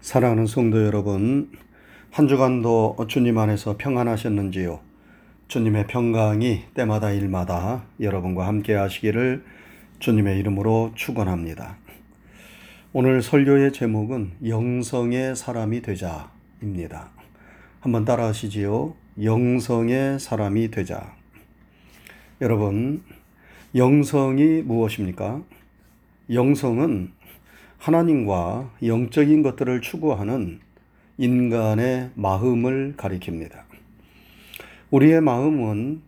사랑하는 성도 여러분, 한 주간도 주님 안에서 평안하셨는지요? 주님의 평강이 때마다 일마다 여러분과 함께 하시기를 주님의 이름으로 축원합니다. 오늘 설교의 제목은 영성의 사람이 되자입니다. 한번 따라하시지요. 영성의 사람이 되자. 여러분, 영성이 무엇입니까? 영성은 하나님과 영적인 것들을 추구하는 인간의 마음을 가리킵니다. 우리의 마음은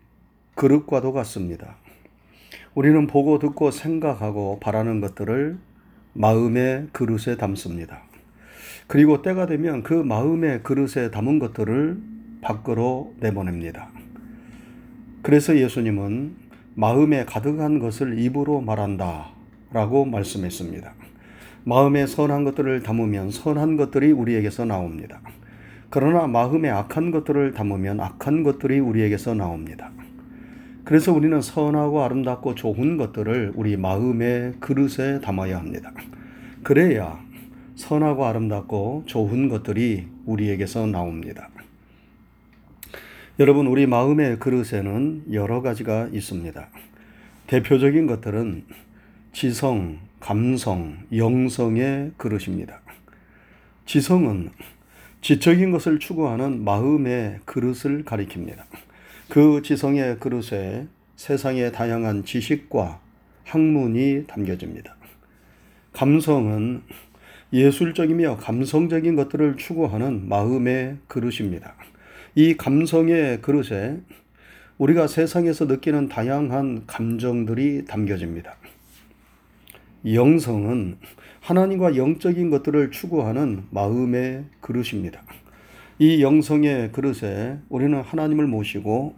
그릇과도 같습니다. 우리는 보고 듣고 생각하고 바라는 것들을 마음의 그릇에 담습니다. 그리고 때가 되면 그 마음의 그릇에 담은 것들을 밖으로 내보냅니다. 그래서 예수님은 마음에 가득한 것을 입으로 말한다 라고 말씀했습니다. 마음에 선한 것들을 담으면 선한 것들이 우리에게서 나옵니다. 그러나 마음에 악한 것들을 담으면 악한 것들이 우리에게서 나옵니다. 그래서 우리는 선하고 아름답고 좋은 것들을 우리 마음의 그릇에 담아야 합니다. 그래야 선하고 아름답고 좋은 것들이 우리에게서 나옵니다. 여러분, 우리 마음의 그릇에는 여러 가지가 있습니다. 대표적인 것들은 지성, 감성, 영성의 그릇입니다. 지성은 지적인 것을 추구하는 마음의 그릇을 가리킵니다. 그 지성의 그릇에 세상의 다양한 지식과 학문이 담겨집니다. 감성은 예술적이며 감성적인 것들을 추구하는 마음의 그릇입니다. 이 감성의 그릇에 우리가 세상에서 느끼는 다양한 감정들이 담겨집니다. 영성은 하나님과 영적인 것들을 추구하는 마음의 그릇입니다. 이 영성의 그릇에 우리는 하나님을 모시고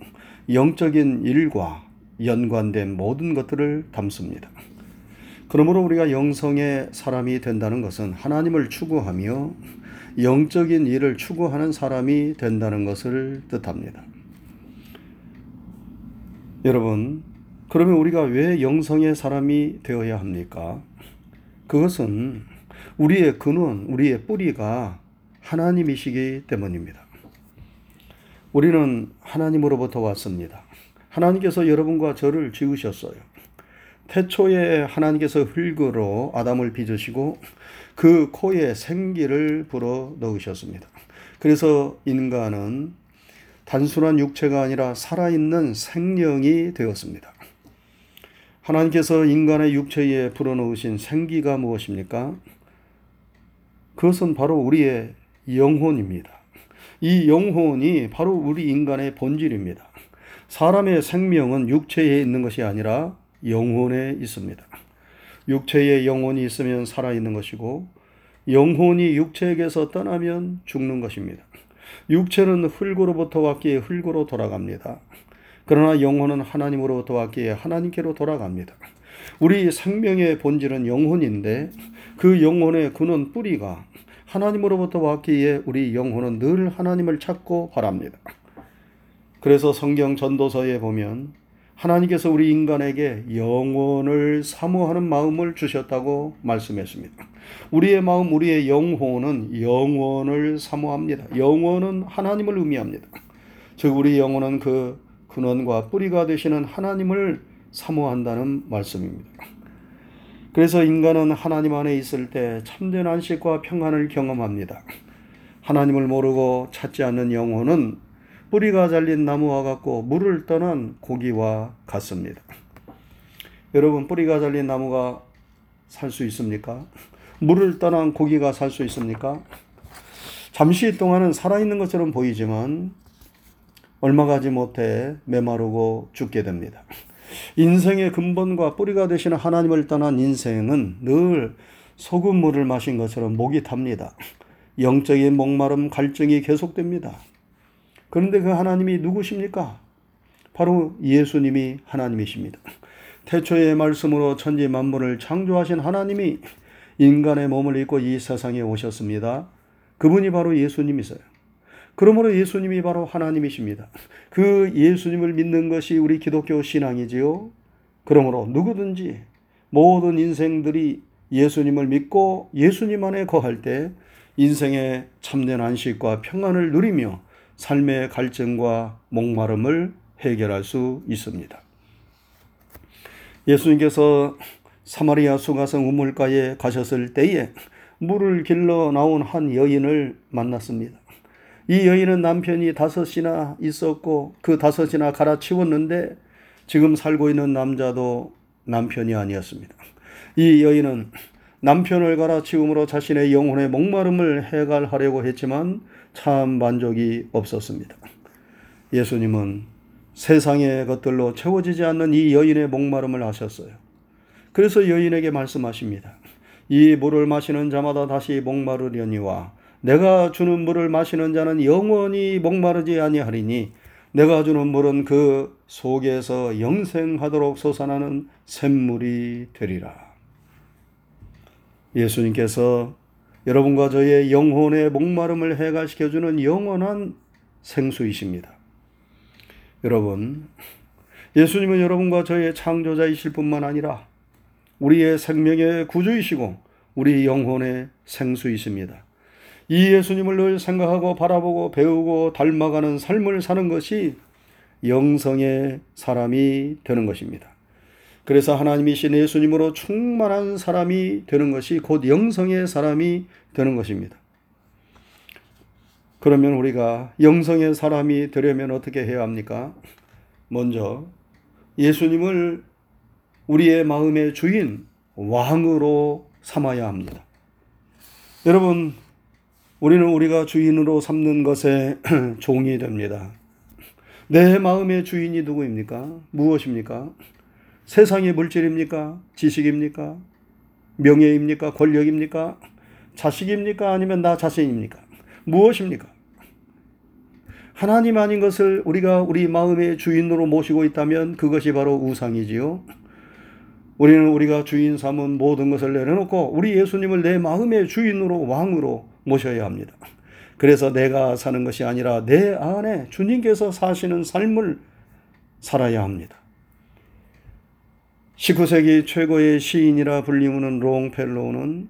영적인 일과 연관된 모든 것들을 담습니다. 그러므로 우리가 영성의 사람이 된다는 것은 하나님을 추구하며 영적인 일을 추구하는 사람이 된다는 것을 뜻합니다. 여러분, 그러면 우리가 왜 영성의 사람이 되어야 합니까? 그것은 우리의 근원, 우리의 뿌리가 하나님이시기 때문입니다. 우리는 하나님으로부터 왔습니다. 하나님께서 여러분과 저를 지으셨어요. 태초에 하나님께서 흙으로 아담을 빚으시고 그 코에 생기를 불어 넣으셨습니다. 그래서 인간은 단순한 육체가 아니라 살아있는 생명이 되었습니다. 하나님께서 인간의 육체에 불어넣으신 생기가 무엇입니까? 그것은 바로 우리의 영혼입니다. 이 영혼이 바로 우리 인간의 본질입니다. 사람의 생명은 육체에 있는 것이 아니라 영혼에 있습니다. 육체에 영혼이 있으면 살아있는 것이고, 영혼이 육체에게서 떠나면 죽는 것입니다. 육체는 흙으로부터 왔기에 흙으로 돌아갑니다. 그러나 영혼은 하나님으로부터 왔기에 하나님께로 돌아갑니다. 우리 생명의 본질은 영혼인데 그 영혼의 근원 뿌리가 하나님으로부터 왔기에 우리 영혼은 늘 하나님을 찾고 바랍니다. 그래서 성경 전도서에 보면 하나님께서 우리 인간에게 영혼을 사모하는 마음을 주셨다고 말씀했습니다. 우리의 마음, 우리의 영혼은 영혼을 사모합니다. 영혼은 하나님을 의미합니다. 즉, 우리 영혼은 그 근원과 뿌리가 되시는 하나님을 사모한다는 말씀입니다. 그래서 인간은 하나님 안에 있을 때 참된 안식과 평안을 경험합니다. 하나님을 모르고 찾지 않는 영혼은 뿌리가 잘린 나무와 같고 물을 떠난 고기와 같습니다. 여러분, 뿌리가 잘린 나무가 살 수 있습니까? 물을 떠난 고기가 살 수 있습니까? 잠시 동안은 살아있는 것처럼 보이지만 얼마 가지 못해 메마르고 죽게 됩니다. 인생의 근본과 뿌리가 되시는 하나님을 떠난 인생은 늘 소금물을 마신 것처럼 목이 탑니다. 영적인 목마름, 갈증이 계속됩니다. 그런데 그 하나님이 누구십니까? 바로 예수님이 하나님이십니다. 태초의 말씀으로 천지 만물을 창조하신 하나님이 인간의 몸을 입고 이 세상에 오셨습니다. 그분이 바로 예수님이세요. 그러므로 예수님이 바로 하나님이십니다. 그 예수님을 믿는 것이 우리 기독교 신앙이지요. 그러므로 누구든지 모든 인생들이 예수님을 믿고 예수님 안에 거할 때 인생의 참된 안식과 평안을 누리며 삶의 갈증과 목마름을 해결할 수 있습니다. 예수님께서 사마리아 수가성 우물가에 가셨을 때에 물을 길러 나온 한 여인을 만났습니다. 이 여인은 남편이 다섯이나 있었고 그 다섯이나 갈아치웠는데 지금 살고 있는 남자도 남편이 아니었습니다. 이 여인은 남편을 갈아치움으로 자신의 영혼의 목마름을 해갈하려고 했지만 참 만족이 없었습니다. 예수님은 세상의 것들로 채워지지 않는 이 여인의 목마름을 아셨어요. 그래서 여인에게 말씀하십니다. 이 물을 마시는 자마다 다시 목마르려니와 내가 주는 물을 마시는 자는 영원히 목마르지 아니하리니 내가 주는 물은 그 속에서 영생하도록 솟아나는 샘물이 되리라. 예수님께서 여러분과 저의 영혼의 목마름을 해가시켜 주는 영원한 생수이십니다. 여러분, 예수님은 여러분과 저의 창조자이실 뿐만 아니라 우리의 생명의 구주이시고 우리 영혼의 생수이십니다. 이 예수님을 늘 생각하고 바라보고 배우고 닮아가는 삶을 사는 것이 영성의 사람이 되는 것입니다. 그래서 하나님이신 예수님으로 충만한 사람이 되는 것이 곧 영성의 사람이 되는 것입니다. 그러면 우리가 영성의 사람이 되려면 어떻게 해야 합니까? 먼저 예수님을 우리의 마음의 주인, 왕으로 삼아야 합니다. 여러분, 우리는 우리가 주인으로 삼는 것에 종이 됩니다. 내 마음의 주인이 누구입니까? 무엇입니까? 세상의 물질입니까? 지식입니까? 명예입니까? 권력입니까? 자식입니까? 아니면 나 자신입니까? 무엇입니까? 하나님 아닌 것을 우리가 우리 마음의 주인으로 모시고 있다면 그것이 바로 우상이지요. 우리는 우리가 주인 삼은 모든 것을 내려놓고 우리 예수님을 내 마음의 주인으로 왕으로 모셔야 합니다. 그래서 내가 사는 것이 아니라 내 안에 주님께서 사시는 삶을 살아야 합니다. 19세기 최고의 시인이라 불리우는 롱펠로우는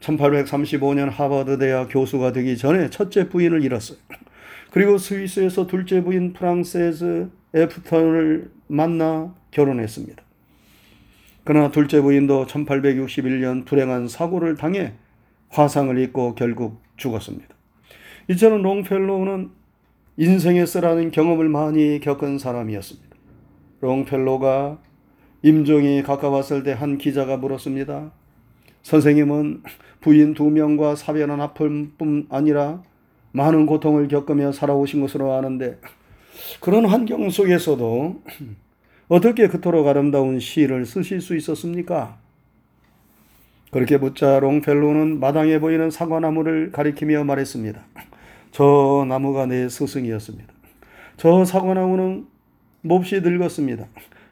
1835년 하버드 대학 교수가 되기 전에 첫째 부인을 잃었어요. 그리고 스위스에서 둘째 부인 프랑세스 에프턴을 만나 결혼했습니다. 그러나 둘째 부인도 1861년 불행한 사고를 당해 화상을 입고 결국 죽었습니다. 이처럼 롱펠로우는 인생에 쓰라는 경험을 많이 겪은 사람이었습니다. 롱펠로가 임종이 가까웠을 때 한 기자가 물었습니다. 선생님은 부인 두 명과 사별한 아픔뿐 아니라 많은 고통을 겪으며 살아오신 것으로 아는데 그런 환경 속에서도 어떻게 그토록 아름다운 시를 쓰실 수 있었습니까? 그렇게 묻자 롱펠로는 마당에 보이는 사과나무를 가리키며 말했습니다. 저 나무가 내 스승이었습니다. 저 사과나무는 몹시 늙었습니다.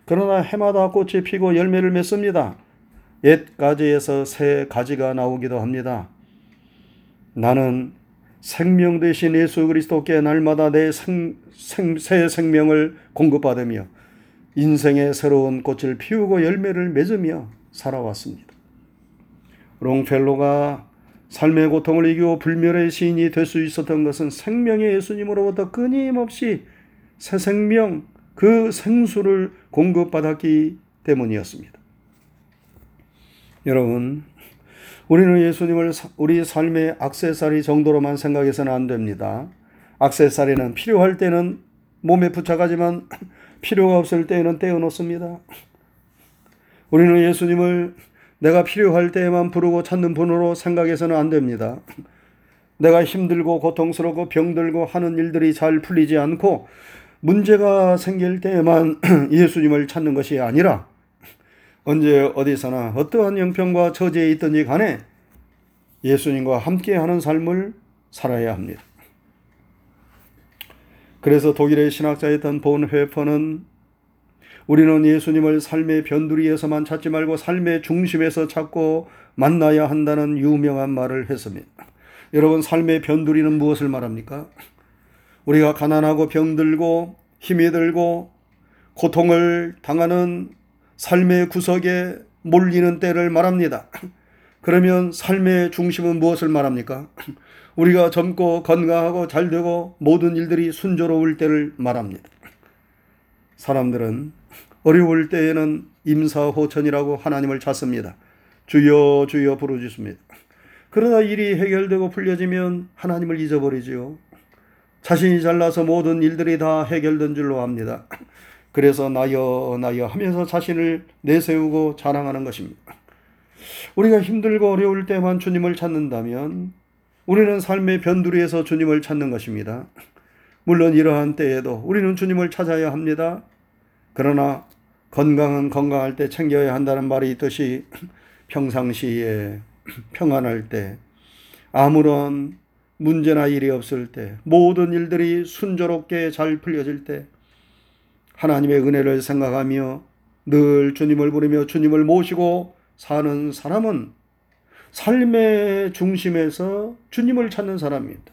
그러나 해마다 꽃이 피고 열매를 맺습니다. 옛 가지에서 새 가지가 나오기도 합니다. 나는 생명 대신 예수 그리스도께 날마다 내 생, 생, 새 생명을 공급받으며 인생의 새로운 꽃을 피우고 열매를 맺으며 살아왔습니다. 롱펠로가 삶의 고통을 이기고 불멸의 시인이 될 수 있었던 것은 생명의 예수님으로부터 끊임없이 새 생명, 그 생수를 공급받았기 때문이었습니다. 여러분, 우리는 예수님을 우리 삶의 악세사리 정도로만 생각해서는 안 됩니다. 악세사리는 필요할 때는 몸에 붙여가지만 필요가 없을 때에는 떼어놓습니다. 우리는 예수님을 내가 필요할 때에만 부르고 찾는 분으로 생각해서는 안 됩니다. 내가 힘들고 고통스럽고 병들고 하는 일들이 잘 풀리지 않고 문제가 생길 때에만 예수님을 찾는 것이 아니라 언제 어디서나 어떠한 형편과 처지에 있든지 간에 예수님과 함께 하는 삶을 살아야 합니다. 그래서 독일의 신학자였던 본 회퍼는 우리는 예수님을 삶의 변두리에서만 찾지 말고 삶의 중심에서 찾고 만나야 한다는 유명한 말을 했습니다. 여러분, 삶의 변두리는 무엇을 말합니까? 우리가 가난하고 병들고 힘이 들고 고통을 당하는 삶의 구석에 몰리는 때를 말합니다. 그러면 삶의 중심은 무엇을 말합니까? 우리가 젊고 건강하고 잘 되고 모든 일들이 순조로울 때를 말합니다. 사람들은 어려울 때에는 임사호천이라고 하나님을 찾습니다. 주여 주여 부르짖습니다. 그러다 일이 해결되고 풀려지면 하나님을 잊어버리지요. 자신이 잘나서 모든 일들이 다 해결된 줄로 압니다. 그래서 나여 나여 하면서 자신을 내세우고 자랑하는 것입니다. 우리가 힘들고 어려울 때만 주님을 찾는다면 우리는 삶의 변두리에서 주님을 찾는 것입니다. 물론 이러한 때에도 우리는 주님을 찾아야 합니다. 그러나 건강은 건강할 때 챙겨야 한다는 말이 있듯이 평상시에 평안할 때 아무런 문제나 일이 없을 때 모든 일들이 순조롭게 잘 풀려질 때 하나님의 은혜를 생각하며 늘 주님을 부르며 주님을 모시고 사는 사람은 삶의 중심에서 주님을 찾는 사람입니다.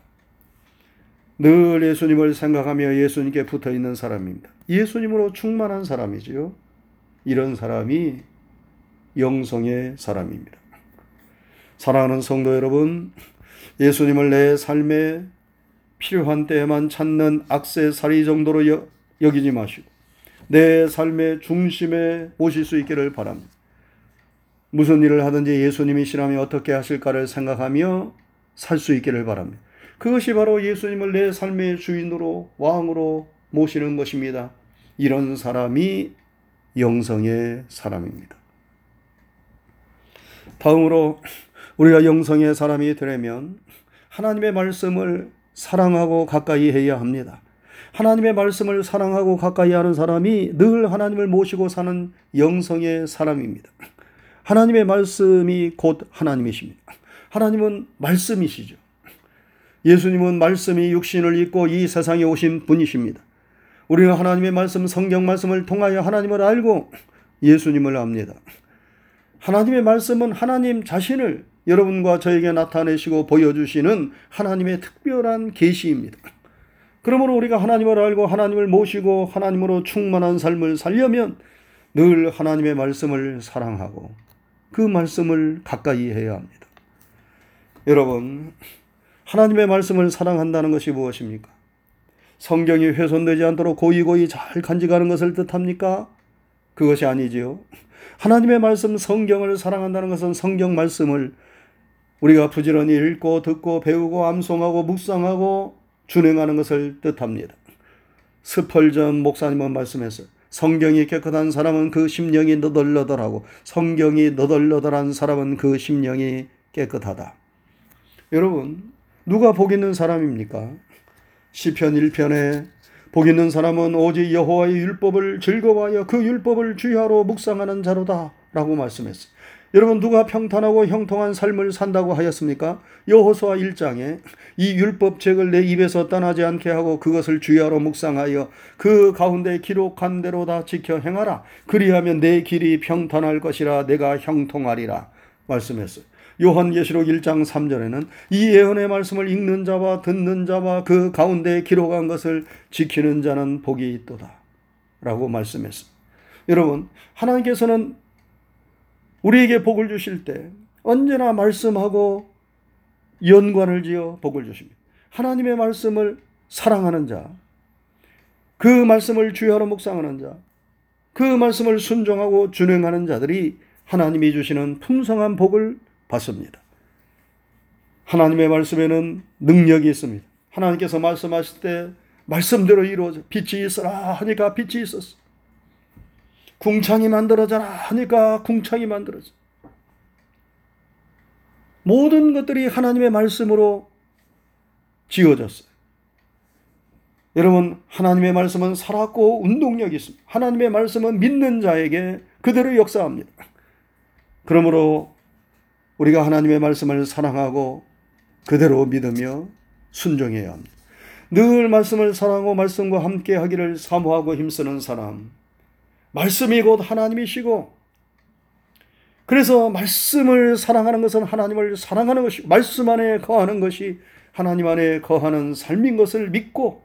늘 예수님을 생각하며 예수님께 붙어 있는 사람입니다. 예수님으로 충만한 사람이지요. 이런 사람이 영성의 사람입니다. 사랑하는 성도 여러분, 예수님을 내 삶에 필요한 때에만 찾는 악세사리 정도로 여, 여기지 마시고 내 삶의 중심에 오실 수 있기를 바랍니다. 무슨 일을 하든지 예수님이시라면 어떻게 하실까를 생각하며 살 수 있기를 바랍니다. 그것이 바로 예수님을 내 삶의 주인으로 왕으로 모시는 것입니다. 이런 사람이 영성의 사람입니다. 다음으로 우리가 영성의 사람이 되려면 하나님의 말씀을 사랑하고 가까이 해야 합니다. 하나님의 말씀을 사랑하고 가까이 하는 사람이 늘 하나님을 모시고 사는 영성의 사람입니다. 하나님의 말씀이 곧 하나님이십니다. 하나님은 말씀이시죠. 예수님은 말씀이 육신을 입고 이 세상에 오신 분이십니다. 우리는 하나님의 말씀, 성경 말씀을 통하여 하나님을 알고 예수님을 압니다. 하나님의 말씀은 하나님 자신을 여러분과 저에게 나타내시고 보여주시는 하나님의 특별한 계시입니다. 그러므로 우리가 하나님을 알고 하나님을 모시고 하나님으로 충만한 삶을 살려면 늘 하나님의 말씀을 사랑하고 그 말씀을 가까이 해야 합니다. 여러분, 하나님의 말씀을 사랑한다는 것이 무엇입니까? 성경이 훼손되지 않도록 고이고이 잘 간직하는 것을 뜻합니까? 그것이 아니지요. 하나님의 말씀 성경을 사랑한다는 것은 성경 말씀을 우리가 부지런히 읽고 듣고 배우고 암송하고 묵상하고 준행하는 것을 뜻합니다. 스펄전 목사님은 말씀했어요. 성경이 깨끗한 사람은 그 심령이 너덜너덜하고 성경이 너덜너덜한 사람은 그 심령이 깨끗하다. 여러분, 누가 복 있는 사람입니까? 시편 1편에 복 있는 사람은 오직 여호와의 율법을 즐거워하여 그 율법을 주야로 묵상하는 자로다 라고 말씀했어요. 여러분 누가 평탄하고 형통한 삶을 산다고 하였습니까? 여호수아 1장에 이 율법책을 내 입에서 떠나지 않게 하고 그것을 주야로 묵상하여 그 가운데 기록한 대로 다 지켜 행하라. 그리하면 내 길이 평탄할 것이라 내가 형통하리라 말씀했어요. 요한계시록 1장 3절에는 이 예언의 말씀을 읽는 자와 듣는 자와 그 가운데 기록한 것을 지키는 자는 복이 있도다. 라고 말씀했습니다. 여러분, 하나님께서는 우리에게 복을 주실 때 언제나 말씀하고 연관을 지어 복을 주십니다. 하나님의 말씀을 사랑하는 자, 그 말씀을 주야로 묵상하는 자, 그 말씀을 순종하고 준행하는 자들이 하나님이 주시는 풍성한 복을 받습니다. 하나님의 말씀에는 능력이 있습니다. 하나님께서 말씀하실 때 말씀대로 이루어져 빛이 있어라 하니까 빛이 있었어. 궁창이 만들어져라 하니까 궁창이 만들어져. 모든 것들이 하나님의 말씀으로 지어졌어요. 여러분, 하나님의 말씀은 살았고 운동력이 있습니다. 하나님의 말씀은 믿는 자에게 그대로 역사합니다. 그러므로 우리가 하나님의 말씀을 사랑하고 그대로 믿으며 순종해야 합니다. 늘 말씀을 사랑하고 말씀과 함께 하기를 사모하고 힘쓰는 사람. 말씀이 곧 하나님이시고 그래서 말씀을 사랑하는 것은 하나님을 사랑하는 것이고 말씀 안에 거하는 것이 하나님 안에 거하는 삶인 것을 믿고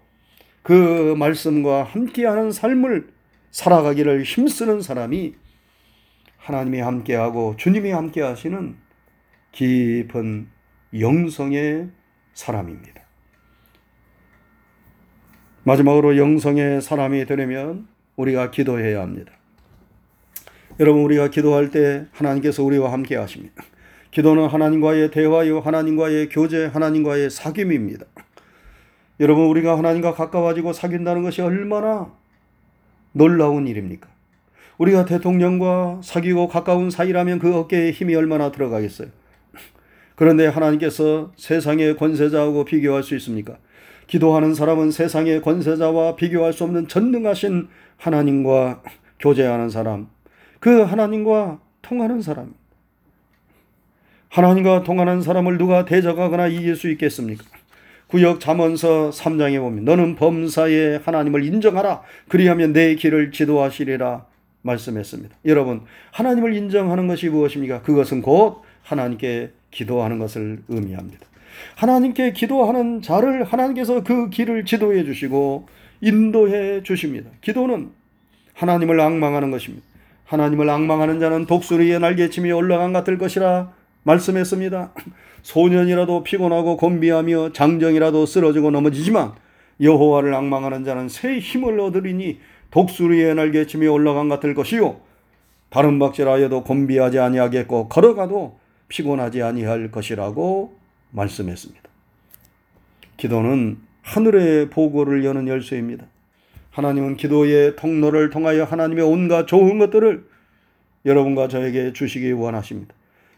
그 말씀과 함께하는 삶을 살아가기를 힘쓰는 사람이 하나님이 함께하고 주님이 함께하시는 깊은 영성의 사람입니다. 마지막으로 영성의 사람이 되려면 우리가 기도해야 합니다. 여러분 우리가 기도할 때 하나님께서 우리와 함께 하십니다. 기도는 하나님과의 대화요 하나님과의 교제 하나님과의 사귐입니다. 여러분 우리가 하나님과 가까워지고 사귄다는 것이 얼마나 놀라운 일입니까? 우리가 대통령과 사귀고 가까운 사이라면 그 어깨에 힘이 얼마나 들어가겠어요? 그런데 하나님께서 세상의 권세자하고 비교할 수 있습니까? 기도하는 사람은 세상의 권세자와 비교할 수 없는 전능하신 하나님과 교제하는 사람, 그 하나님과 통하는 사람. 하나님과 통하는 사람을 누가 대적하거나 이길 수 있겠습니까? 구역 잠언서 3장에 보면 너는 범사에 하나님을 인정하라 그리하면 내 길을 지도하시리라 말씀했습니다. 여러분 하나님을 인정하는 것이 무엇입니까? 그것은 곧 하나님께 기도하는 것을 의미합니다. 하나님께 기도하는 자를 하나님께서 그 길을 지도해 주시고 인도해 주십니다. 기도는 하나님을 악망하는 것입니다. 하나님을 악망하는 자는 독수리의 날개침이 올라간 같을 것이라 말씀했습니다. 소년이라도 피곤하고 곤비하며 장정이라도 쓰러지고 넘어지지만 여호와를 악망하는 자는 새 힘을 얻으리니 독수리의 날개침이 올라간 같을 것이요 다른 박질하여도 곤비하지 아니하겠고 걸어가도 피곤하지 아니할 것이라고 말씀했습니다. 기도는 하늘의 보고를 여는 열쇠입니다. 하나님은 기도의 통로를 통하여 하나님의 온갖 좋은 것들을 여러분과 저에게 주시기 원하십니다.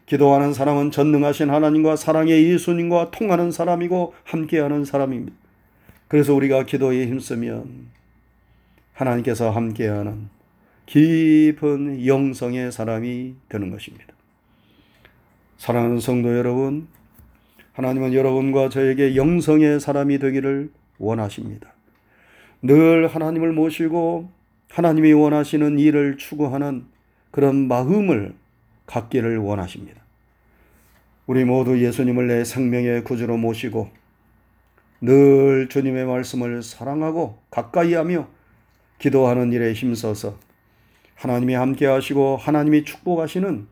기도하는 사람은 전능하신 하나님과 사랑의 예수님과 통하는 사람이고 함께하는 사람입니다. 그래서 우리가 기도에 힘쓰면 하나님께서 함께하는 깊은 영성의 사람이 되는 것입니다. 사랑하는 성도 여러분, 하나님은 여러분과 저에게 영성의 사람이 되기를 원하십니다. 늘 하나님을 모시고 하나님이 원하시는 일을 추구하는 그런 마음을 갖기를 원하십니다. 우리 모두 예수님을 내 생명의 구주로 모시고 늘 주님의 말씀을 사랑하고 가까이 하며 기도하는 일에 힘써서 하나님이 함께 하시고 하나님이 축복하시는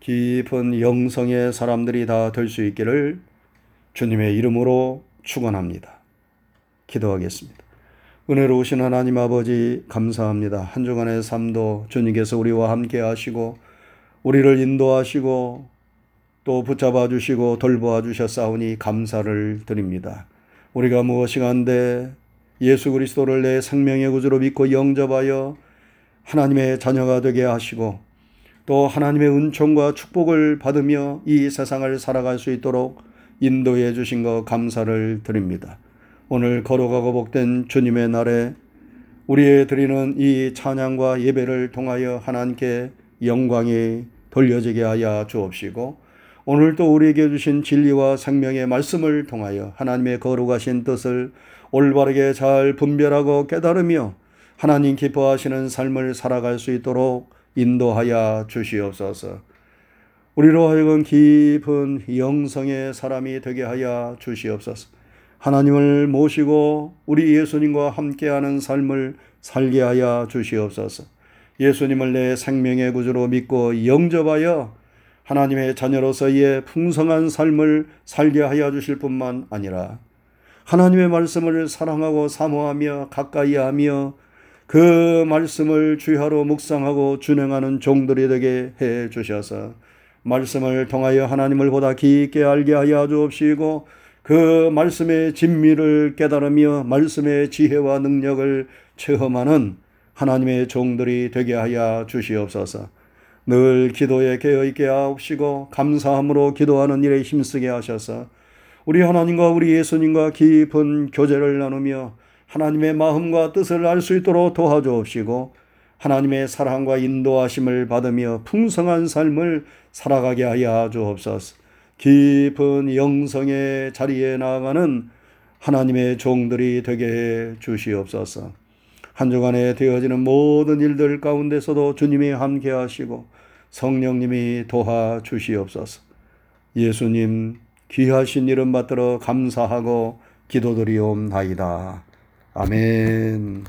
깊은 영성의 사람들이 다 될 수 있기를 주님의 이름으로 축원합니다. 기도하겠습니다. 은혜로우신 하나님 아버지 감사합니다. 한 주간의 삶도 주님께서 우리와 함께 하시고 우리를 인도하시고 또 붙잡아 주시고 돌보아 주셨사오니 감사를 드립니다. 우리가 무엇이간데 예수 그리스도를 내 생명의 구주로 믿고 영접하여 하나님의 자녀가 되게 하시고 또 하나님의 은총과 축복을 받으며 이 세상을 살아갈 수 있도록 인도해 주신 것 감사를 드립니다. 오늘 거룩하고 복된 주님의 날에 우리의 드리는 이 찬양과 예배를 통하여 하나님께 영광이 돌려지게 하여 주옵시고 오늘도 우리에게 주신 진리와 생명의 말씀을 통하여 하나님의 거룩하신 뜻을 올바르게 잘 분별하고 깨달으며 하나님 기뻐하시는 삶을 살아갈 수 있도록 인도하여 주시옵소서. 우리로 하여금 깊은 영성의 사람이 되게 하여 주시옵소서. 하나님을 모시고 우리 예수님과 함께하는 삶을 살게 하여 주시옵소서. 예수님을 내 생명의 구주로 믿고 영접하여 하나님의 자녀로서의 풍성한 삶을 살게 하여 주실 뿐만 아니라 하나님의 말씀을 사랑하고 사모하며 가까이 하며 그 말씀을 주하로 묵상하고 준행하는 종들이 되게 해 주셔서 말씀을 통하여 하나님을 보다 깊게 알게 하여 주옵시고 그 말씀의 진미를 깨달으며 말씀의 지혜와 능력을 체험하는 하나님의 종들이 되게 하여 주시옵소서. 늘 기도에 깨어있게 하옵시고 감사함으로 기도하는 일에 힘쓰게 하셔서 우리 하나님과 우리 예수님과 깊은 교제를 나누며 하나님의 마음과 뜻을 알 수 있도록 도와주옵시고 하나님의 사랑과 인도하심을 받으며 풍성한 삶을 살아가게 하여 주옵소서. 깊은 영성의 자리에 나아가는 하나님의 종들이 되게 해 주시옵소서. 한 주간에 되어지는 모든 일들 가운데서도 주님이 함께 하시고 성령님이 도와 주시옵소서. 예수님 귀하신 이름 받들어 감사하고 기도드리옵나이다. 아멘.